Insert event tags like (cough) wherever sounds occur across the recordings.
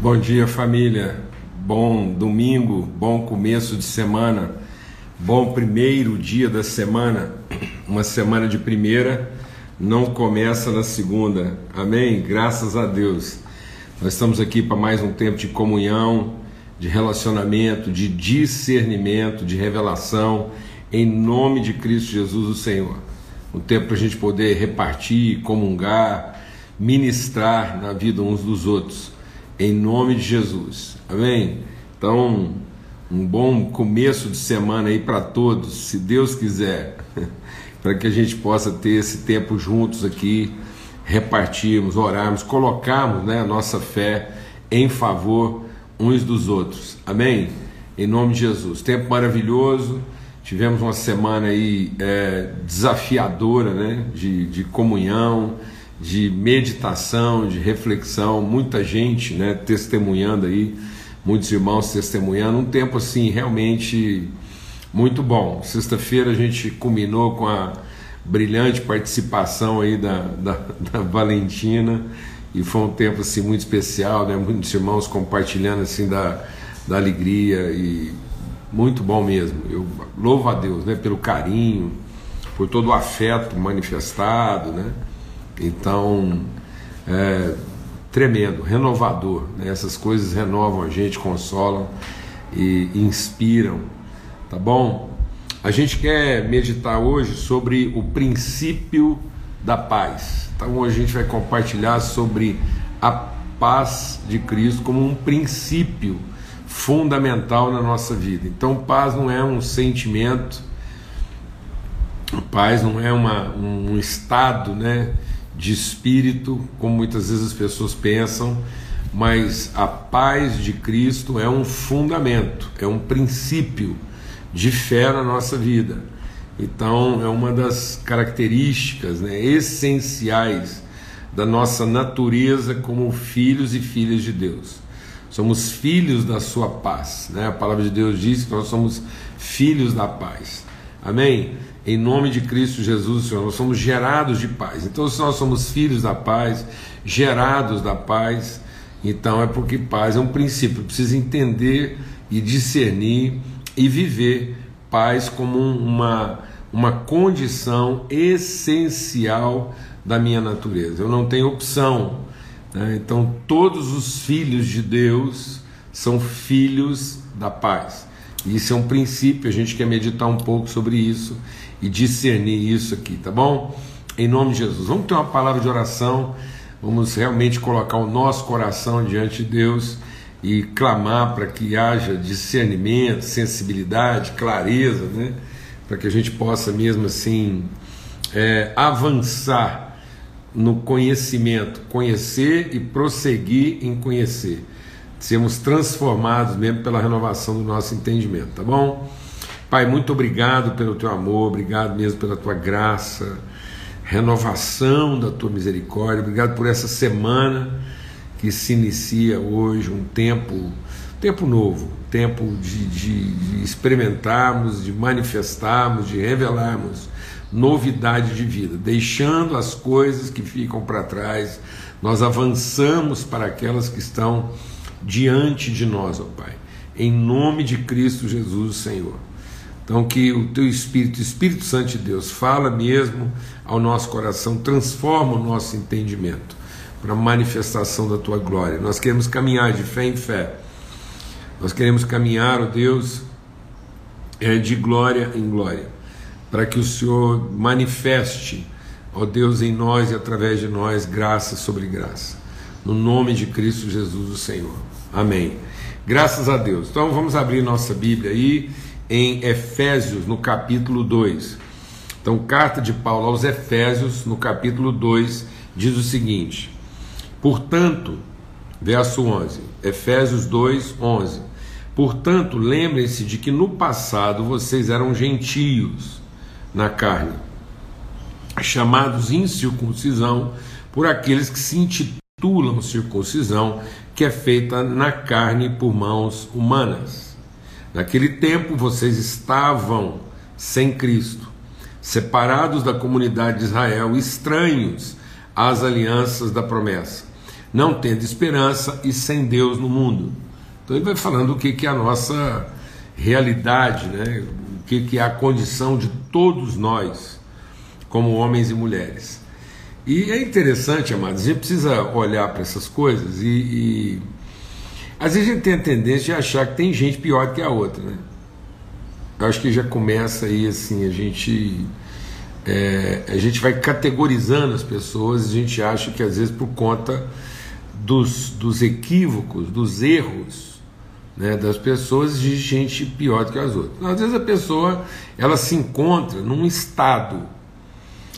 Bom dia, família. Bom domingo, bom começo de semana, bom primeiro dia da semana. Uma semana de primeira não começa na segunda. Amém? Graças a Deus. Nós estamos aqui para mais um tempo de comunhão, de relacionamento, de discernimento, de revelação, em nome de Cristo Jesus, o Senhor. Um tempo para a gente poder repartir, comungar, ministrar na vida uns dos outros em nome de Jesus. Amém? Então, um bom começo de semana aí para todos, se Deus quiser, (laughs) para que a gente possa ter esse tempo juntos aqui, repartirmos, orarmos, colocarmos né, a nossa fé em favor uns dos outros. Amém? Em nome de Jesus. Tempo maravilhoso. Tivemos uma semana aí é, desafiadora, né? De, de comunhão, de meditação, de reflexão, muita gente né, testemunhando aí, muitos irmãos testemunhando, um tempo assim realmente muito bom. Sexta-feira a gente culminou com a brilhante participação aí da, da, (laughs) da, Valentina e foi um tempo assim muito especial, né? muitos irmãos compartilhando assim da, da alegria e muito bom mesmo. Eu louvo a Deus né, pelo carinho, por todo o afeto manifestado, né? Então, é tremendo, renovador. Né? Essas coisas renovam a gente, consolam e inspiram. Tá bom? A gente quer meditar hoje sobre o princípio da paz. Então, hoje a gente vai compartilhar sobre a paz de Cristo como um princípio fundamental na nossa vida. Então, paz não é um sentimento, paz não é uma, um estado, né? De espírito, como muitas vezes as pessoas pensam, mas a paz de Cristo é um fundamento, é um princípio de fé na nossa vida. Então, é uma das características né, essenciais da nossa natureza como filhos e filhas de Deus. Somos filhos da sua paz. Né? A palavra de Deus diz que nós somos filhos da paz. Amém? Em nome de Cristo Jesus, Senhor, nós somos gerados de paz. Então, se nós somos filhos da paz, gerados da paz, então é porque paz é um princípio, precisa entender e discernir e viver paz como uma, uma condição essencial da minha natureza. Eu não tenho opção. Né? Então, todos os filhos de Deus são filhos da paz. Isso é um princípio, a gente quer meditar um pouco sobre isso e discernir isso aqui, tá bom? Em nome de Jesus. Vamos ter uma palavra de oração, vamos realmente colocar o nosso coração diante de Deus e clamar para que haja discernimento, sensibilidade, clareza, né? Para que a gente possa mesmo assim é, avançar no conhecimento, conhecer e prosseguir em conhecer. Sermos transformados mesmo pela renovação do nosso entendimento, tá bom? Pai, muito obrigado pelo teu amor, obrigado mesmo pela tua graça, renovação da tua misericórdia, obrigado por essa semana que se inicia hoje, um tempo, tempo novo, tempo de, de, de experimentarmos, de manifestarmos, de revelarmos novidade de vida, deixando as coisas que ficam para trás, nós avançamos para aquelas que estão diante de nós, ó Pai. Em nome de Cristo Jesus, Senhor. Então, que o teu Espírito, Espírito Santo de Deus, fala mesmo ao nosso coração, transforma o nosso entendimento para a manifestação da tua glória. Nós queremos caminhar de fé em fé, nós queremos caminhar, ó Deus, é, de glória em glória, para que o Senhor manifeste, ó Deus, em nós e através de nós, graça sobre graça. No nome de Cristo Jesus, o Senhor. Amém. Graças a Deus. Então vamos abrir nossa Bíblia aí em Efésios, no capítulo 2. Então, carta de Paulo aos Efésios, no capítulo 2, diz o seguinte: Portanto, verso 11, Efésios 2, 11. Portanto, lembrem-se de que no passado vocês eram gentios na carne, chamados incircuncisão por aqueles que se intitulam circuncisão, que é feita na carne por mãos humanas Naquele tempo vocês estavam sem Cristo, separados da comunidade de Israel, estranhos às alianças da promessa, não tendo esperança e sem Deus no mundo. Então ele vai falando o que, que é a nossa realidade, né? o que, que é a condição de todos nós, como homens e mulheres. E é interessante, amados, a gente precisa olhar para essas coisas e, e, às vezes a gente tem a tendência de achar que tem gente pior que a outra, né? Eu acho que já começa aí assim, a gente é, a gente vai categorizando as pessoas, a gente acha que às vezes por conta dos, dos equívocos, dos erros né, das pessoas, existe gente pior do que as outras. Às vezes a pessoa ela se encontra num estado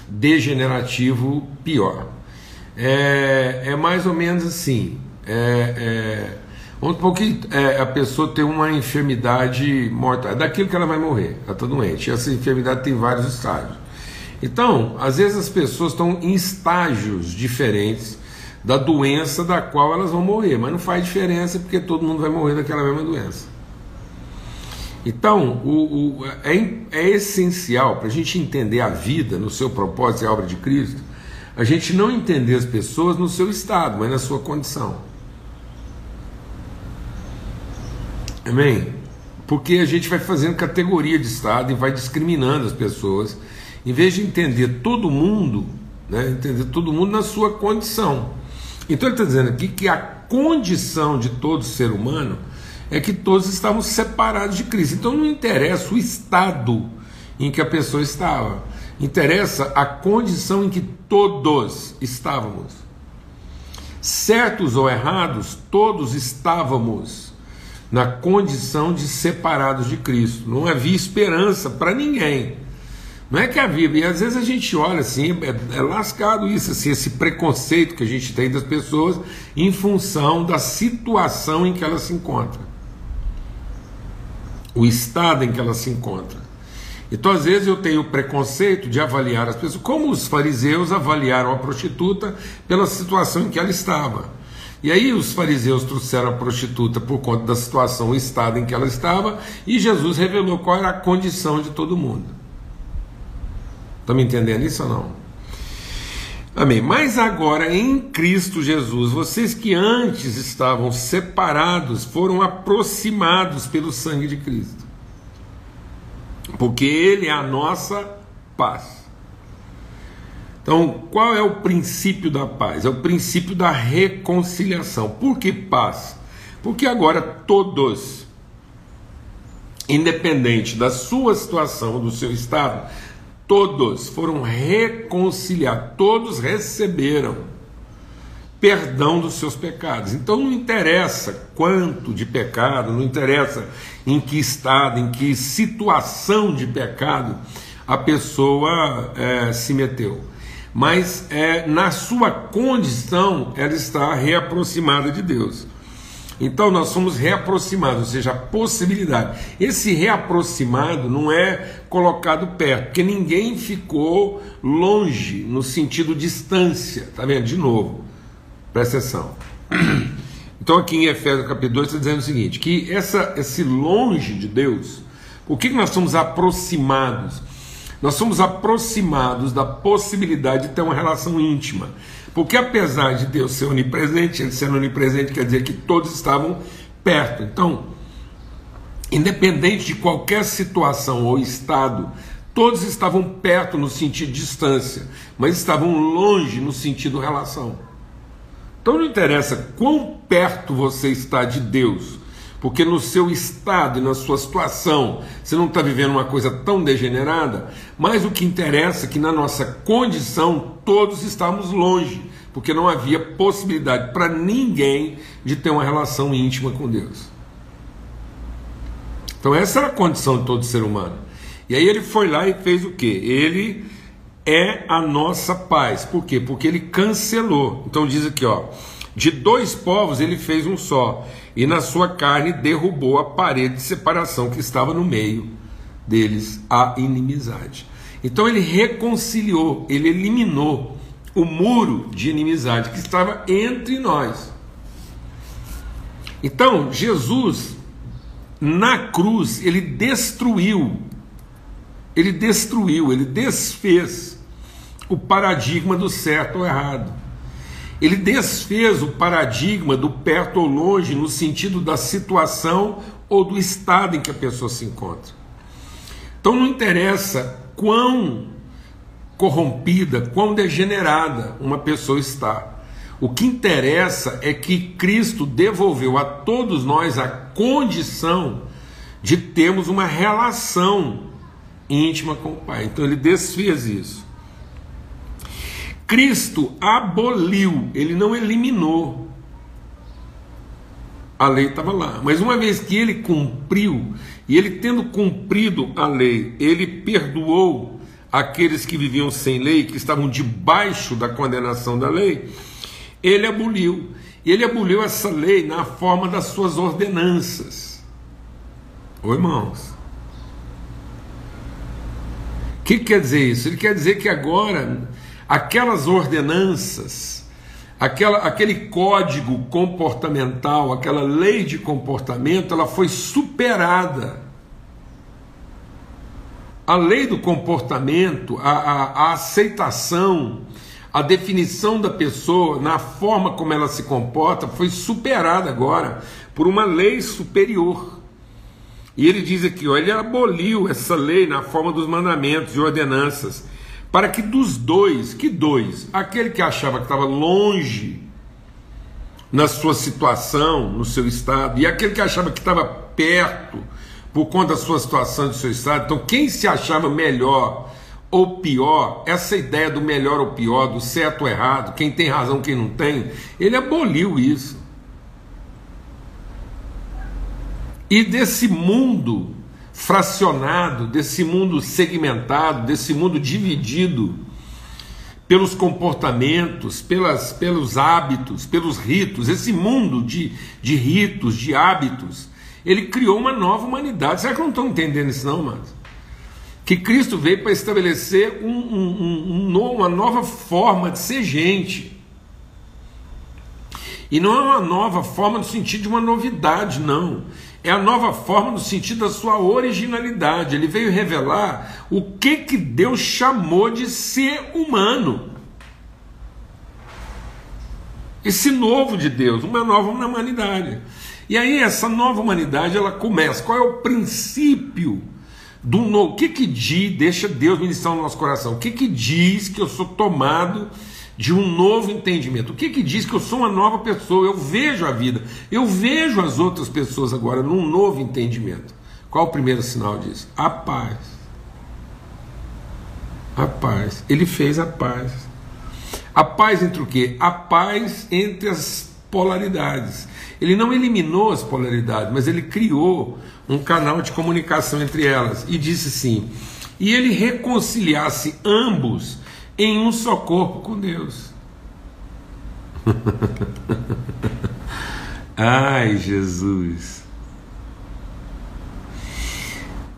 degenerativo pior. É, é mais ou menos assim. É, é, vamos supor que é, a pessoa tem uma enfermidade mortal, é daquilo que ela vai morrer, ela está doente. E essa enfermidade tem vários estágios. Então, às vezes as pessoas estão em estágios diferentes da doença da qual elas vão morrer, mas não faz diferença porque todo mundo vai morrer daquela mesma doença. Então, o, o, é, é essencial para a gente entender a vida no seu propósito e a obra de Cristo, a gente não entender as pessoas no seu estado, mas na sua condição. Amém? Porque a gente vai fazendo categoria de estado e vai discriminando as pessoas, em vez de entender todo mundo, né, entender todo mundo na sua condição. Então ele está dizendo aqui que a condição de todo ser humano é que todos estavam separados de Cristo. Então não interessa o estado em que a pessoa estava, interessa a condição em que todos estávamos. Certos ou errados, todos estávamos na condição de separados de Cristo. Não havia esperança para ninguém. Não é que havia, e às vezes a gente olha assim, é, é, lascado isso, assim, esse preconceito que a gente tem das pessoas em função da situação em que elas se encontram, o estado em que elas se encontram. Então, às vezes, eu tenho o preconceito de avaliar as pessoas, como os fariseus avaliaram a prostituta pela situação em que ela estava. E aí, os fariseus trouxeram a prostituta por conta da situação, o estado em que ela estava, e Jesus revelou qual era a condição de todo mundo. Estão me entendendo isso ou não? Amém. Mas agora em Cristo Jesus, vocês que antes estavam separados foram aproximados pelo sangue de Cristo. Porque Ele é a nossa paz. Então, qual é o princípio da paz? É o princípio da reconciliação. Por que paz? Porque agora todos, independente da sua situação, do seu estado, todos foram reconciliados, todos receberam perdão dos seus pecados. Então não interessa quanto de pecado, não interessa em que estado, em que situação de pecado a pessoa é, se meteu. Mas é, na sua condição ela está reaproximada de Deus. Então nós somos reaproximados, ou seja, a possibilidade. Esse reaproximado não é colocado perto, porque ninguém ficou longe no sentido distância, tá vendo? De novo, presta atenção. (clears throat) Então aqui em Efésios capítulo 2 está dizendo o seguinte, que essa, esse longe de Deus, o que nós somos aproximados? Nós somos aproximados da possibilidade de ter uma relação íntima. Porque apesar de Deus ser onipresente, ele sendo onipresente quer dizer que todos estavam perto. Então, independente de qualquer situação ou estado, todos estavam perto no sentido de distância, mas estavam longe no sentido relação. Então não interessa quão perto você está de Deus, porque no seu estado e na sua situação você não está vivendo uma coisa tão degenerada, mas o que interessa é que na nossa condição todos estamos longe, porque não havia possibilidade para ninguém de ter uma relação íntima com Deus. Então essa era a condição de todo ser humano. E aí ele foi lá e fez o que? Ele é a nossa paz. Por quê? Porque ele cancelou. Então diz aqui, ó, de dois povos ele fez um só e na sua carne derrubou a parede de separação que estava no meio deles, a inimizade. Então ele reconciliou, ele eliminou o muro de inimizade que estava entre nós. Então, Jesus, na cruz, ele destruiu, ele destruiu, ele desfez o paradigma do certo ou errado. Ele desfez o paradigma do perto ou longe no sentido da situação ou do estado em que a pessoa se encontra. Então não interessa quão corrompida, quão degenerada uma pessoa está. O que interessa é que Cristo devolveu a todos nós a condição de termos uma relação íntima com o Pai. Então ele desfez isso. Cristo aboliu, ele não eliminou. A lei estava lá, mas uma vez que ele cumpriu, e ele tendo cumprido a lei, ele perdoou aqueles que viviam sem lei, que estavam debaixo da condenação da lei, ele aboliu. Ele aboliu essa lei na forma das suas ordenanças. Ô irmãos, o que quer dizer isso? Ele quer dizer que agora aquelas ordenanças, aquela, aquele código comportamental, aquela lei de comportamento, ela foi superada. A lei do comportamento, a, a, a aceitação, a definição da pessoa na forma como ela se comporta foi superada agora por uma lei superior. E ele diz aqui, ó, ele aboliu essa lei na forma dos mandamentos e ordenanças para que dos dois, que dois, aquele que achava que estava longe na sua situação, no seu estado, e aquele que achava que estava perto por conta da sua situação, do seu estado, então quem se achava melhor ou pior, essa ideia do melhor ou pior, do certo ou errado, quem tem razão, quem não tem, ele aboliu isso. E desse mundo fracionado, desse mundo segmentado, desse mundo dividido pelos comportamentos, pelas, pelos hábitos, pelos ritos, esse mundo de, de ritos, de hábitos, ele criou uma nova humanidade. Será que não estão entendendo isso, não, mas Que Cristo veio para estabelecer um, um, um, uma nova forma de ser gente. E não é uma nova forma no sentido de uma novidade, não é a nova forma no sentido da sua originalidade. Ele veio revelar o que, que Deus chamou de ser humano. Esse novo de Deus, uma nova humanidade. E aí essa nova humanidade ela começa. Qual é o princípio do novo? O que que diz? Deixa Deus ministrar no nosso coração. O que que diz que eu sou tomado de um novo entendimento. O que, que diz que eu sou uma nova pessoa? Eu vejo a vida, eu vejo as outras pessoas agora num novo entendimento. Qual o primeiro sinal disso? A paz. A paz. Ele fez a paz. A paz entre o quê? A paz entre as polaridades. Ele não eliminou as polaridades, mas ele criou um canal de comunicação entre elas e disse assim: e ele reconciliasse ambos em um só corpo com Deus. (laughs) Ai, Jesus.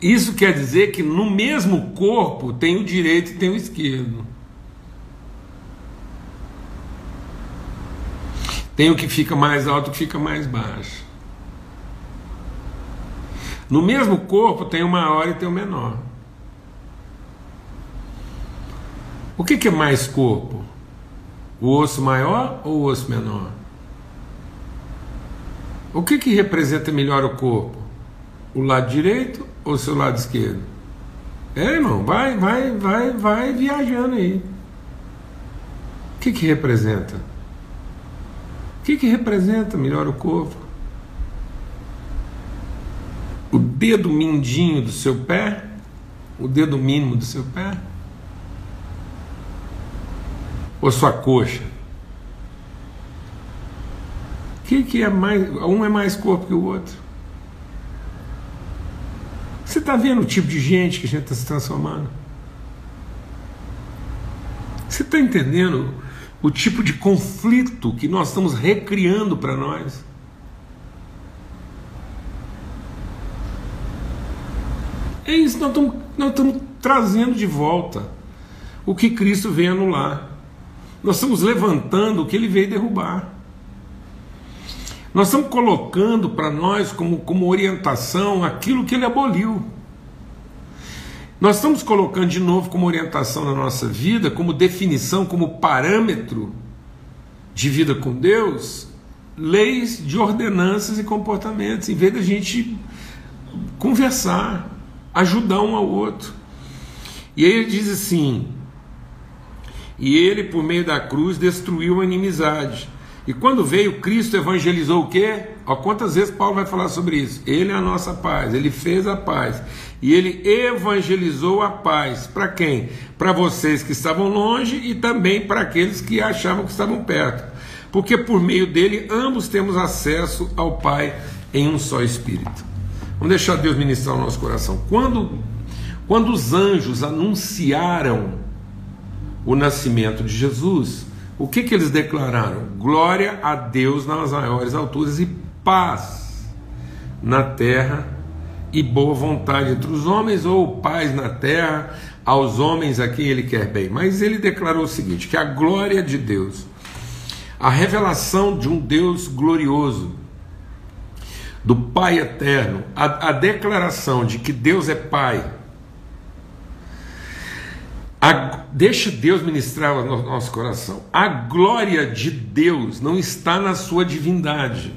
Isso quer dizer que no mesmo corpo tem o direito e tem o esquerdo. Tem o que fica mais alto e o que fica mais baixo. No mesmo corpo tem o maior e tem o menor. O que, que é mais corpo? O osso maior ou o osso menor? O que, que representa melhor o corpo? O lado direito ou o seu lado esquerdo? É, irmão, vai, vai, vai, vai viajando aí. O que, que representa? O que, que representa melhor o corpo? O dedo mindinho do seu pé? O dedo mínimo do seu pé? Ou sua coxa? O que, que é mais. Um é mais corpo que o outro. Você está vendo o tipo de gente que a gente está se transformando? Você está entendendo o tipo de conflito que nós estamos recriando para nós? É isso, nós estamos, nós estamos trazendo de volta o que Cristo veio anular. Nós estamos levantando o que ele veio derrubar. Nós estamos colocando para nós como, como orientação aquilo que ele aboliu. Nós estamos colocando de novo como orientação na nossa vida, como definição, como parâmetro, de vida com Deus leis de ordenanças e comportamentos, em vez da gente conversar, ajudar um ao outro. E aí ele diz assim: e ele, por meio da cruz, destruiu a inimizade. E quando veio Cristo, evangelizou o quê? Ó, quantas vezes Paulo vai falar sobre isso? Ele é a nossa paz, ele fez a paz. E ele evangelizou a paz. Para quem? Para vocês que estavam longe e também para aqueles que achavam que estavam perto. Porque por meio dele ambos temos acesso ao Pai em um só Espírito. Vamos deixar Deus ministrar o nosso coração. Quando, quando os anjos anunciaram o nascimento de Jesus, o que, que eles declararam? Glória a Deus nas maiores alturas e paz na terra e boa vontade entre os homens, ou paz na terra aos homens a quem ele quer bem. Mas ele declarou o seguinte: que a glória de Deus, a revelação de um Deus glorioso, do Pai eterno, a, a declaração de que Deus é Pai, a, deixa Deus ministrar no nosso coração. A glória de Deus não está na sua divindade.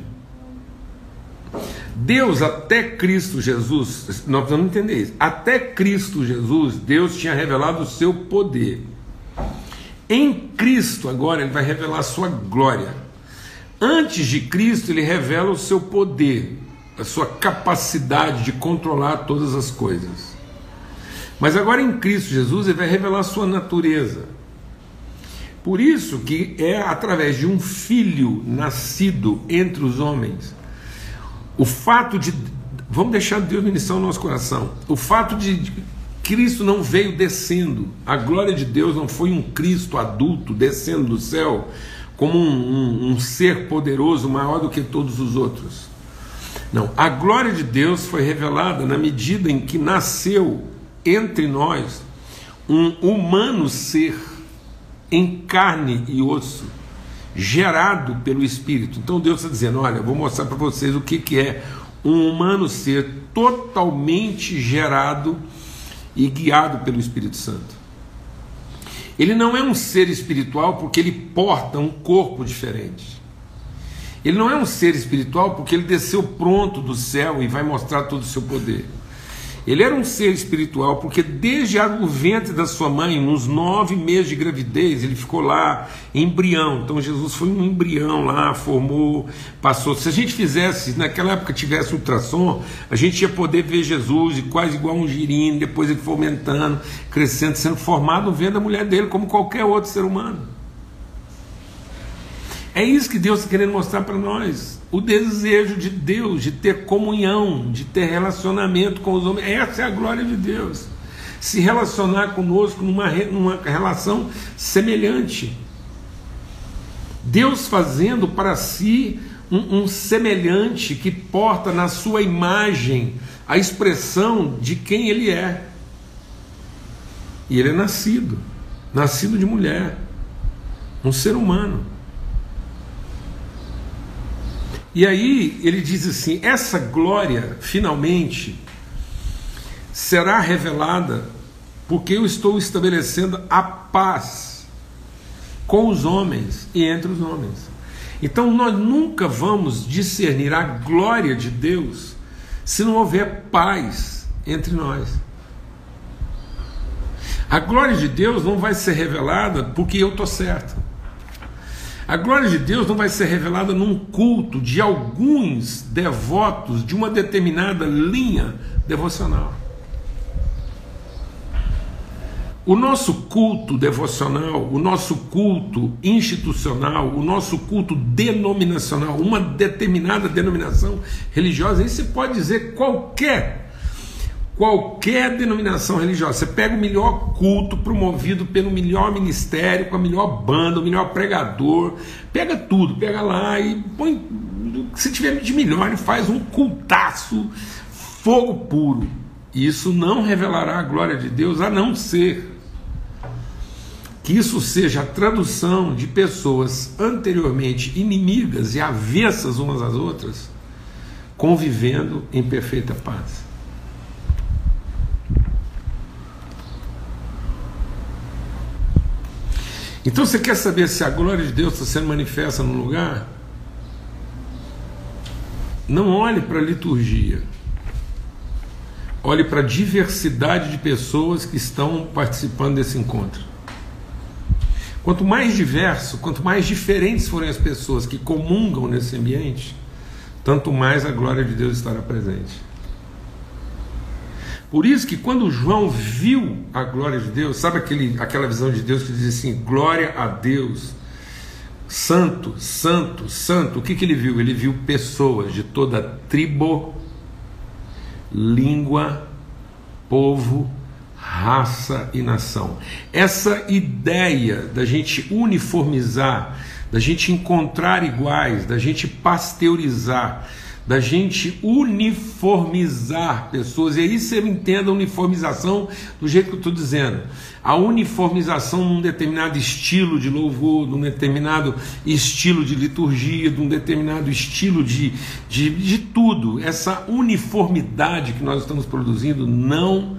Deus, até Cristo Jesus, nós precisamos entender isso. Até Cristo Jesus, Deus tinha revelado o seu poder. Em Cristo, agora, Ele vai revelar a sua glória. Antes de Cristo, Ele revela o seu poder, a sua capacidade de controlar todas as coisas. Mas agora em Cristo Jesus, Ele vai revelar a sua natureza. Por isso que é através de um filho nascido entre os homens o fato de. Vamos deixar Deus ministrar o nosso coração. O fato de Cristo não veio descendo, a glória de Deus não foi um Cristo adulto descendo do céu como um, um, um ser poderoso maior do que todos os outros. Não, a glória de Deus foi revelada na medida em que nasceu entre nós um humano ser em carne e osso gerado pelo Espírito. Então Deus está dizendo: olha, vou mostrar para vocês o que, que é um humano ser totalmente gerado e guiado pelo Espírito Santo. Ele não é um ser espiritual porque ele porta um corpo diferente. Ele não é um ser espiritual porque ele desceu pronto do céu e vai mostrar todo o seu poder. Ele era um ser espiritual, porque desde o ventre da sua mãe, nos nove meses de gravidez, ele ficou lá, embrião. Então Jesus foi um embrião lá, formou, passou. Se a gente fizesse, naquela época tivesse ultrassom, a gente ia poder ver Jesus quase igual um girino, depois ele fomentando, crescendo, sendo formado ventre da mulher dele, como qualquer outro ser humano. É isso que Deus está querendo mostrar para nós. O desejo de Deus de ter comunhão, de ter relacionamento com os homens. Essa é a glória de Deus. Se relacionar conosco numa, numa relação semelhante. Deus fazendo para si um, um semelhante que porta na sua imagem a expressão de quem ele é. E ele é nascido, nascido de mulher, um ser humano. E aí ele diz assim: essa glória finalmente será revelada porque eu estou estabelecendo a paz com os homens e entre os homens. Então nós nunca vamos discernir a glória de Deus se não houver paz entre nós. A glória de Deus não vai ser revelada porque eu estou certo. A glória de Deus não vai ser revelada num culto de alguns devotos de uma determinada linha devocional. O nosso culto devocional, o nosso culto institucional, o nosso culto denominacional, uma determinada denominação religiosa, aí você pode dizer qualquer qualquer denominação religiosa. Você pega o melhor culto promovido pelo melhor ministério, com a melhor banda, o melhor pregador, pega tudo, pega lá e põe. Se tiver de melhor, e faz um cultaço, fogo puro. Isso não revelará a glória de Deus, a não ser que isso seja a tradução de pessoas anteriormente inimigas e avessas umas às outras, convivendo em perfeita paz. Então você quer saber se a glória de Deus está sendo manifesta no lugar? Não olhe para a liturgia. Olhe para a diversidade de pessoas que estão participando desse encontro. Quanto mais diverso, quanto mais diferentes forem as pessoas que comungam nesse ambiente, tanto mais a glória de Deus estará presente. Por isso que quando João viu a glória de Deus, sabe aquele, aquela visão de Deus que diz assim: glória a Deus, santo, santo, santo. O que, que ele viu? Ele viu pessoas de toda tribo, língua, povo, raça e nação. Essa ideia da gente uniformizar, da gente encontrar iguais, da gente pasteurizar, da gente uniformizar pessoas. E aí você entenda a uniformização do jeito que eu estou dizendo. A uniformização num determinado estilo de louvor, num determinado estilo de liturgia, num determinado estilo de, de, de tudo. Essa uniformidade que nós estamos produzindo não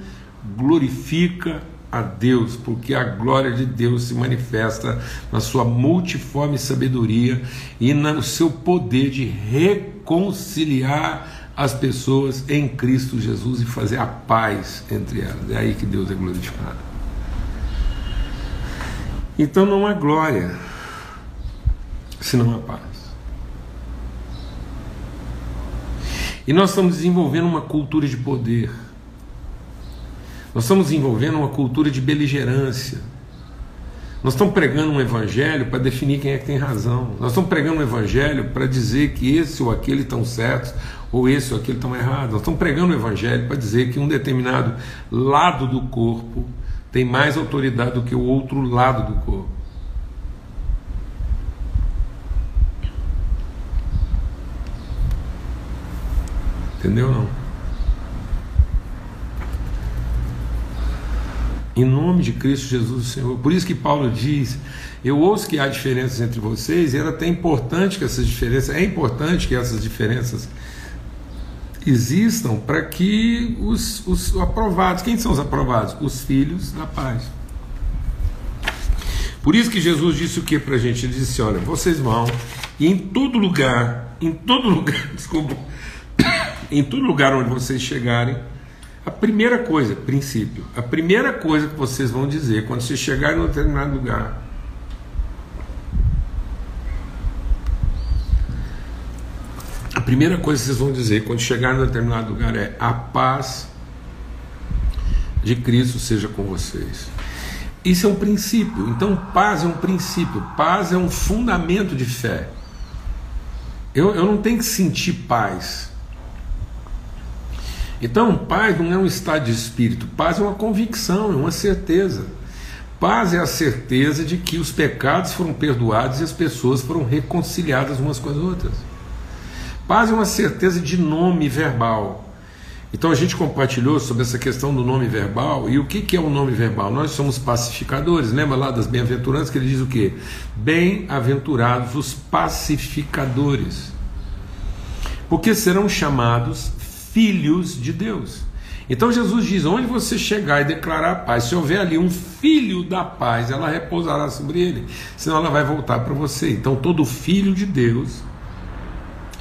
glorifica a Deus, porque a glória de Deus se manifesta na sua multiforme sabedoria e no seu poder de reconciliar as pessoas em Cristo Jesus e fazer a paz entre elas. É aí que Deus é glorificado. Então não há glória se não há paz. E nós estamos desenvolvendo uma cultura de poder nós estamos envolvendo uma cultura de beligerância. Nós estamos pregando um evangelho para definir quem é que tem razão. Nós estamos pregando um evangelho para dizer que esse ou aquele estão certos ou esse ou aquele estão errados. Nós estamos pregando o evangelho para dizer que um determinado lado do corpo tem mais autoridade do que o outro lado do corpo. Entendeu não? Em nome de Cristo Jesus, Senhor. Por isso que Paulo diz: Eu ouço que há diferenças entre vocês, e era até importante que essas diferenças, é importante que essas diferenças existam para que os, os aprovados, quem são os aprovados? Os filhos da paz. Por isso que Jesus disse o que para a gente? Ele disse: Olha, vocês vão, e em todo lugar, em todo lugar, (laughs) desculpa, (coughs) em todo lugar onde vocês chegarem, a primeira coisa, princípio, a primeira coisa que vocês vão dizer quando vocês chegarem em determinado lugar, a primeira coisa que vocês vão dizer quando chegarem em determinado lugar é: a paz de Cristo seja com vocês. Isso é um princípio. Então, paz é um princípio, paz é um fundamento de fé. Eu, eu não tenho que sentir paz. Então, paz não é um estado de espírito, paz é uma convicção, é uma certeza. Paz é a certeza de que os pecados foram perdoados e as pessoas foram reconciliadas umas com as outras. Paz é uma certeza de nome verbal. Então a gente compartilhou sobre essa questão do nome verbal e o que, que é o nome verbal? Nós somos pacificadores. Lembra lá das bem-aventuranças que ele diz o quê? Bem-aventurados os pacificadores, porque serão chamados filhos de Deus. Então Jesus diz: onde você chegar e declarar a paz, se houver ali um filho da paz, ela repousará sobre ele, senão ela vai voltar para você. Então todo filho de Deus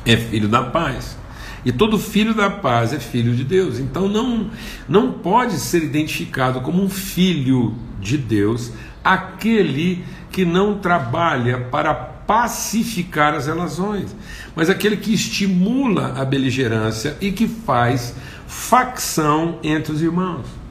é filho da paz. E todo filho da paz é filho de Deus. Então não, não pode ser identificado como um filho de Deus aquele que não trabalha para pacificar as relações, mas aquele que estimula a beligerância e que faz facção entre os irmãos.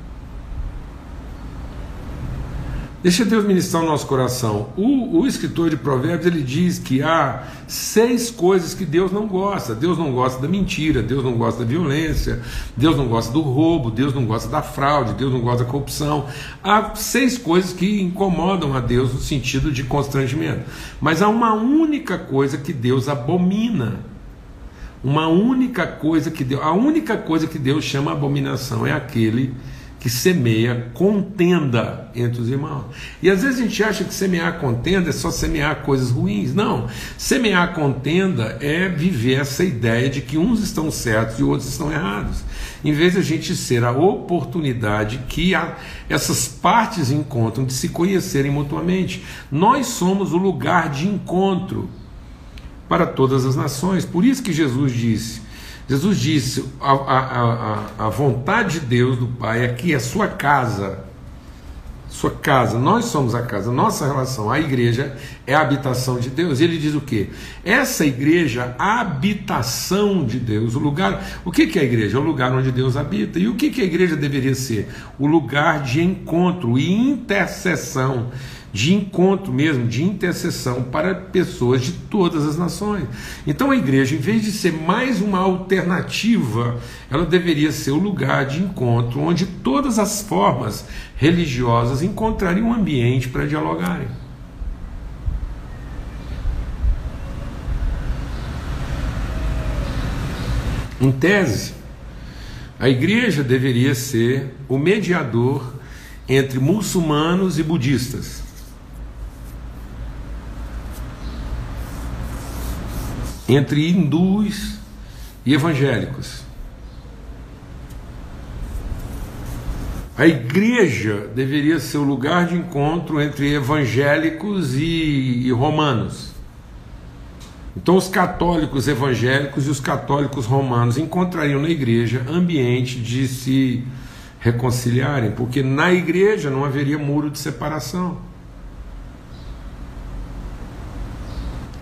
Deixa Deus ministrar o nosso coração. O, o, escritor de Provérbios ele diz que há seis coisas que Deus não gosta. Deus não gosta da mentira, Deus não gosta da violência, Deus não gosta do roubo, Deus não gosta da fraude, Deus não gosta da corrupção. Há seis coisas que incomodam a Deus no sentido de constrangimento. Mas há uma única coisa que Deus abomina. Uma única coisa que Deus, a única coisa que Deus chama abominação é aquele que semeia contenda entre os irmãos. E às vezes a gente acha que semear contenda é só semear coisas ruins. Não. Semear contenda é viver essa ideia de que uns estão certos e outros estão errados. Em vez de a gente ser a oportunidade que a, essas partes encontram de se conhecerem mutuamente. Nós somos o lugar de encontro para todas as nações. Por isso que Jesus disse Jesus disse: a, a, a, a vontade de Deus, do Pai, é que a sua casa, sua casa, nós somos a casa, nossa relação, a igreja é a habitação de Deus. E ele diz o que? Essa igreja, a habitação de Deus, o lugar. O que, que é a igreja? É o lugar onde Deus habita. E o que, que a igreja deveria ser? O lugar de encontro e intercessão de encontro mesmo, de intercessão para pessoas de todas as nações. Então a igreja, em vez de ser mais uma alternativa, ela deveria ser o lugar de encontro onde todas as formas religiosas encontrariam um ambiente para dialogarem. Em tese, a igreja deveria ser o mediador entre muçulmanos e budistas entre hindus e evangélicos. A igreja deveria ser o lugar de encontro entre evangélicos e, romanos. Então, os católicos evangélicos e os católicos romanos encontrariam na igreja ambiente de se reconciliarem, porque na igreja não haveria muro de separação.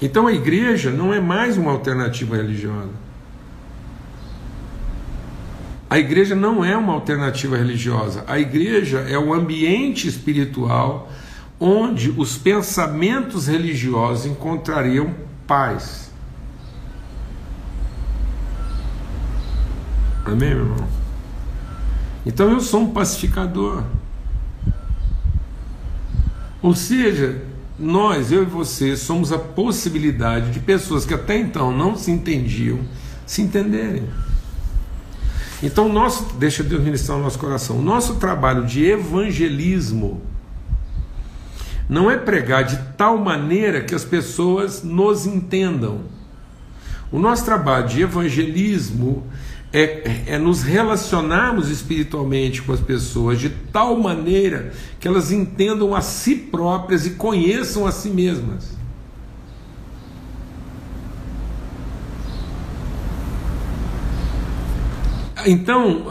Então a igreja não é mais uma alternativa religiosa. A igreja não é uma alternativa religiosa. A igreja é o ambiente espiritual onde os pensamentos religiosos encontrariam paz. Amém, meu irmão? Então eu sou um pacificador. Ou seja, nós, eu e você, somos a possibilidade de pessoas que até então não se entendiam se entenderem. Então, nosso, deixa Deus ministrar o nosso coração. O nosso trabalho de evangelismo não é pregar de tal maneira que as pessoas nos entendam. O nosso trabalho de evangelismo é, é nos relacionarmos espiritualmente com as pessoas de tal maneira que elas entendam a si próprias e conheçam a si mesmas. Então,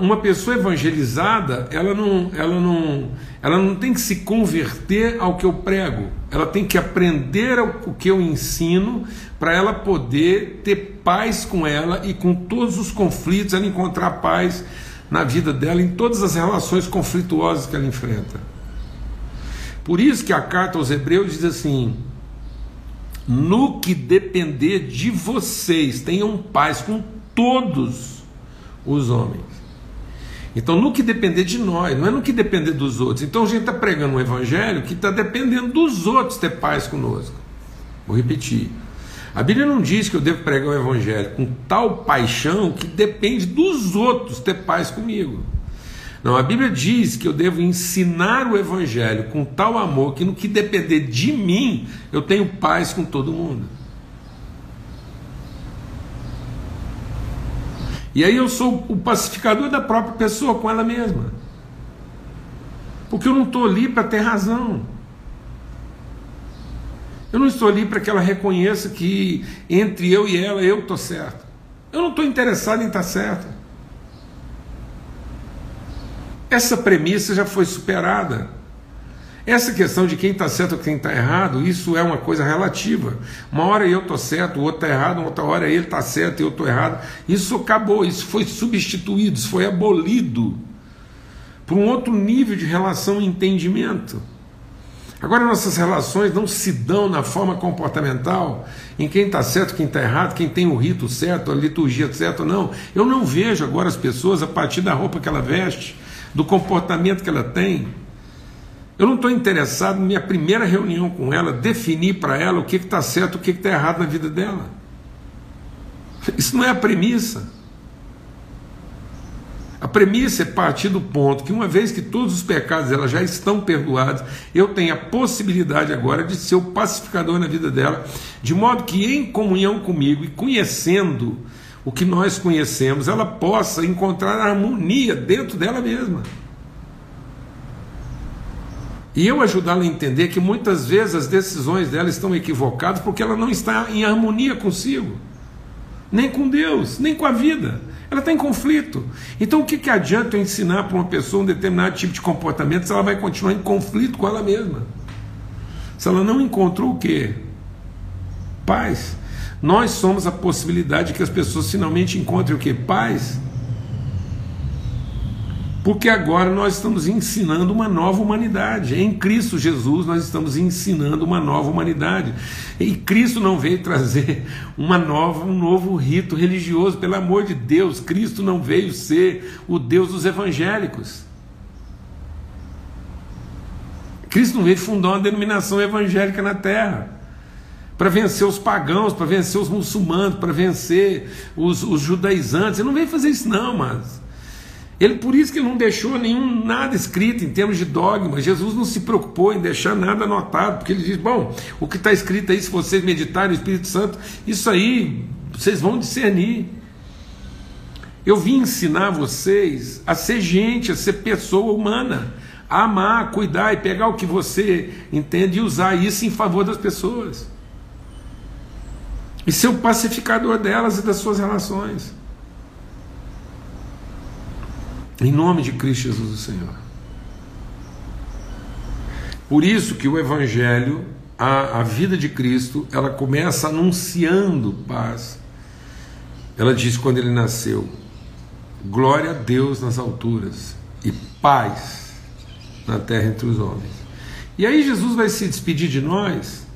uma pessoa evangelizada, ela não, ela, não, ela não tem que se converter ao que eu prego, ela tem que aprender o que eu ensino para ela poder ter paz com ela e com todos os conflitos, ela encontrar paz na vida dela, em todas as relações conflituosas que ela enfrenta. Por isso que a carta aos Hebreus diz assim: no que depender de vocês, tenham paz com todos os homens. Então, no que depender de nós, não é no que depender dos outros. Então, a gente está pregando um evangelho que está dependendo dos outros ter paz conosco. Vou repetir. A Bíblia não diz que eu devo pregar o Evangelho com tal paixão que depende dos outros ter paz comigo. Não, a Bíblia diz que eu devo ensinar o Evangelho com tal amor que no que depender de mim, eu tenho paz com todo mundo. E aí eu sou o pacificador da própria pessoa com ela mesma. Porque eu não estou ali para ter razão. Eu não estou ali para que ela reconheça que entre eu e ela eu estou certo. Eu não estou interessado em estar certo. Essa premissa já foi superada. Essa questão de quem está certo ou quem está errado, isso é uma coisa relativa. Uma hora eu estou certo, o outro está errado, outra hora ele está certo e eu estou errado. Isso acabou, isso foi substituído, isso foi abolido por um outro nível de relação e entendimento. Agora, nossas relações não se dão na forma comportamental, em quem está certo, quem está errado, quem tem o rito certo, a liturgia certa não. Eu não vejo agora as pessoas a partir da roupa que ela veste, do comportamento que ela tem. Eu não estou interessado, na minha primeira reunião com ela, definir para ela o que está certo, o que está errado na vida dela. Isso não é a premissa. A premissa é partir do ponto que, uma vez que todos os pecados dela já estão perdoados, eu tenho a possibilidade agora de ser o pacificador na vida dela, de modo que, em comunhão comigo e conhecendo o que nós conhecemos, ela possa encontrar harmonia dentro dela mesma. E eu ajudá-la a entender que muitas vezes as decisões dela estão equivocadas porque ela não está em harmonia consigo, nem com Deus, nem com a vida. Ela está em conflito. Então o que, que adianta eu ensinar para uma pessoa um determinado tipo de comportamento se ela vai continuar em conflito com ela mesma? Se ela não encontrou o quê? Paz. Nós somos a possibilidade de que as pessoas finalmente encontrem o quê? Paz. Porque agora nós estamos ensinando uma nova humanidade. Em Cristo Jesus nós estamos ensinando uma nova humanidade. E Cristo não veio trazer uma nova, um novo rito religioso, pelo amor de Deus. Cristo não veio ser o Deus dos evangélicos. Cristo não veio fundar uma denominação evangélica na terra para vencer os pagãos, para vencer os muçulmanos, para vencer os, os judaizantes. Ele não veio fazer isso, não, mas ele por isso que ele não deixou nenhum nada escrito em termos de dogma. Jesus não se preocupou em deixar nada anotado, porque ele diz: bom, o que está escrito aí, se vocês meditarem no Espírito Santo, isso aí vocês vão discernir. Eu vim ensinar vocês a ser gente, a ser pessoa humana, a amar, cuidar e pegar o que você entende e usar isso em favor das pessoas. E ser o pacificador delas e das suas relações. Em nome de Cristo Jesus, o Senhor. Por isso que o Evangelho, a, a vida de Cristo, ela começa anunciando paz. Ela diz quando ele nasceu: glória a Deus nas alturas e paz na terra entre os homens. E aí Jesus vai se despedir de nós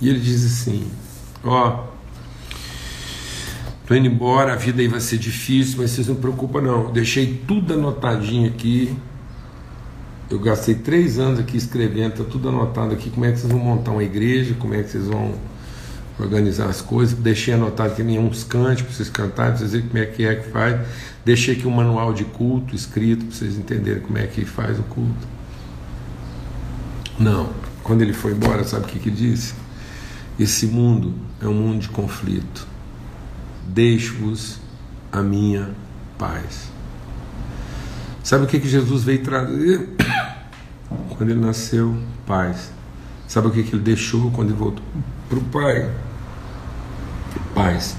e ele diz assim: ó, Estou indo embora, a vida aí vai ser difícil, mas vocês não se preocupam não. Deixei tudo anotadinho aqui. Eu gastei três anos aqui escrevendo, está tudo anotado aqui. Como é que vocês vão montar uma igreja? Como é que vocês vão organizar as coisas? Deixei anotado aqui uns cânticos para vocês cantarem, para vocês verem como é que é que faz. Deixei aqui um manual de culto escrito para vocês entenderem como é que faz o culto. Não. Quando ele foi embora, sabe o que, que disse? Esse mundo é um mundo de conflito deixo-vos a minha paz. Sabe o que, que Jesus veio trazer (coughs) quando ele nasceu? Paz. Sabe o que, que ele deixou quando ele voltou para o Pai? Paz.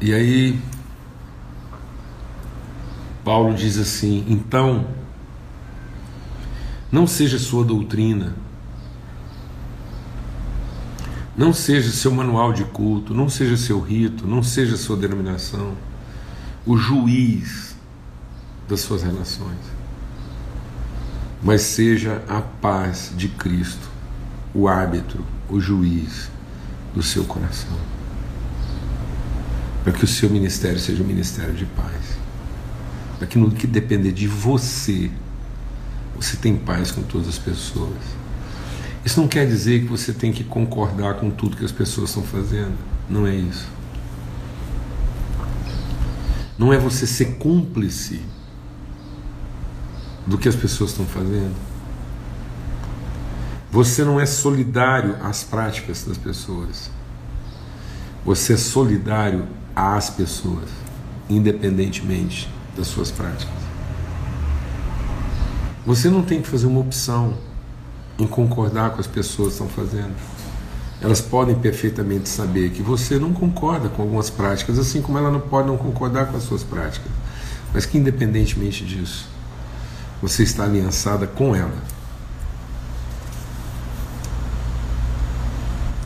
E aí, Paulo diz assim: então, não seja sua doutrina não seja seu manual de culto, não seja seu rito, não seja sua denominação o juiz das suas relações, mas seja a paz de Cristo, o árbitro, o juiz do seu coração. Para que o seu ministério seja um ministério de paz. Para que no que depender de você, você tem paz com todas as pessoas isso não quer dizer que você tem que concordar com tudo que as pessoas estão fazendo. Não é isso. Não é você ser cúmplice do que as pessoas estão fazendo. Você não é solidário às práticas das pessoas. Você é solidário às pessoas, independentemente das suas práticas. Você não tem que fazer uma opção em concordar com as pessoas estão fazendo. Elas podem perfeitamente saber que você não concorda com algumas práticas, assim como ela não pode não concordar com as suas práticas, mas que independentemente disso, você está aliançada com ela.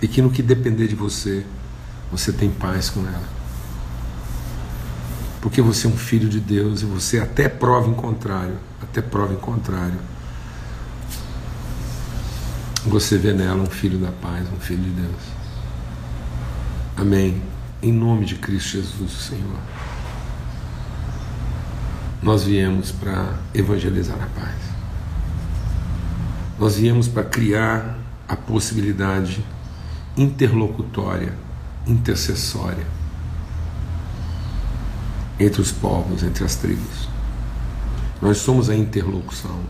E que no que depender de você, você tem paz com ela. Porque você é um filho de Deus e você até prova em contrário, até prova em contrário você vê nela um filho da paz, um filho de Deus. Amém. Em nome de Cristo Jesus, Senhor. Nós viemos para evangelizar a paz. Nós viemos para criar a possibilidade interlocutória, intercessória entre os povos, entre as tribos. Nós somos a interlocução.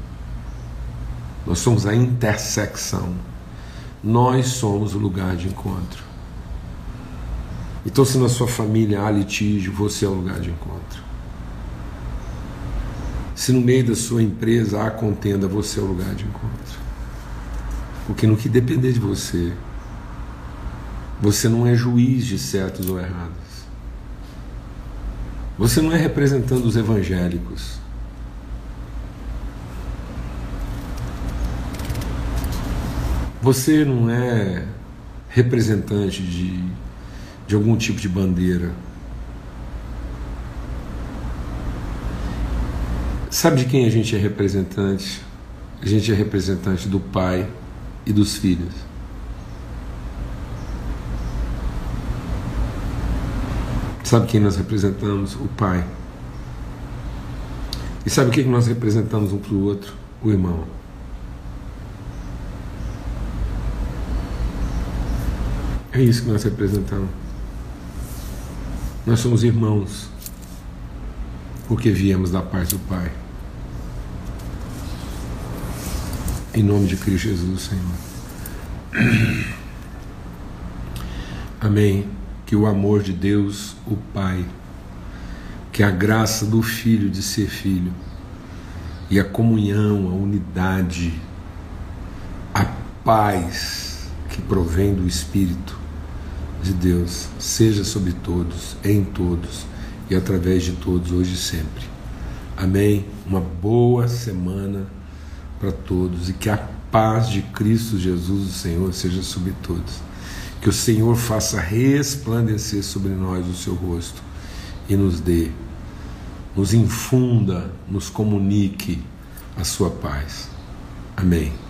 Nós somos a intersecção. Nós somos o lugar de encontro. Então, se na sua família há litígio, você é o lugar de encontro. Se no meio da sua empresa há contenda, você é o lugar de encontro. Porque no que depender de você, você não é juiz de certos ou errados. Você não é representando os evangélicos. Você não é representante de, de algum tipo de bandeira. Sabe de quem a gente é representante? A gente é representante do Pai e dos filhos. Sabe quem nós representamos? O Pai. E sabe o que nós representamos um para o outro? O irmão. É isso que nós representamos. Nós somos irmãos, porque viemos da parte do Pai. Em nome de Cristo Jesus, Senhor. (clears throat) Amém. Que o amor de Deus, o Pai, que a graça do Filho de ser filho, e a comunhão, a unidade, a paz que provém do Espírito de Deus, seja sobre todos, em todos e através de todos, hoje e sempre. Amém. Uma boa semana para todos e que a paz de Cristo Jesus, o Senhor, seja sobre todos. Que o Senhor faça resplandecer sobre nós o seu rosto e nos dê, nos infunda, nos comunique a sua paz. Amém.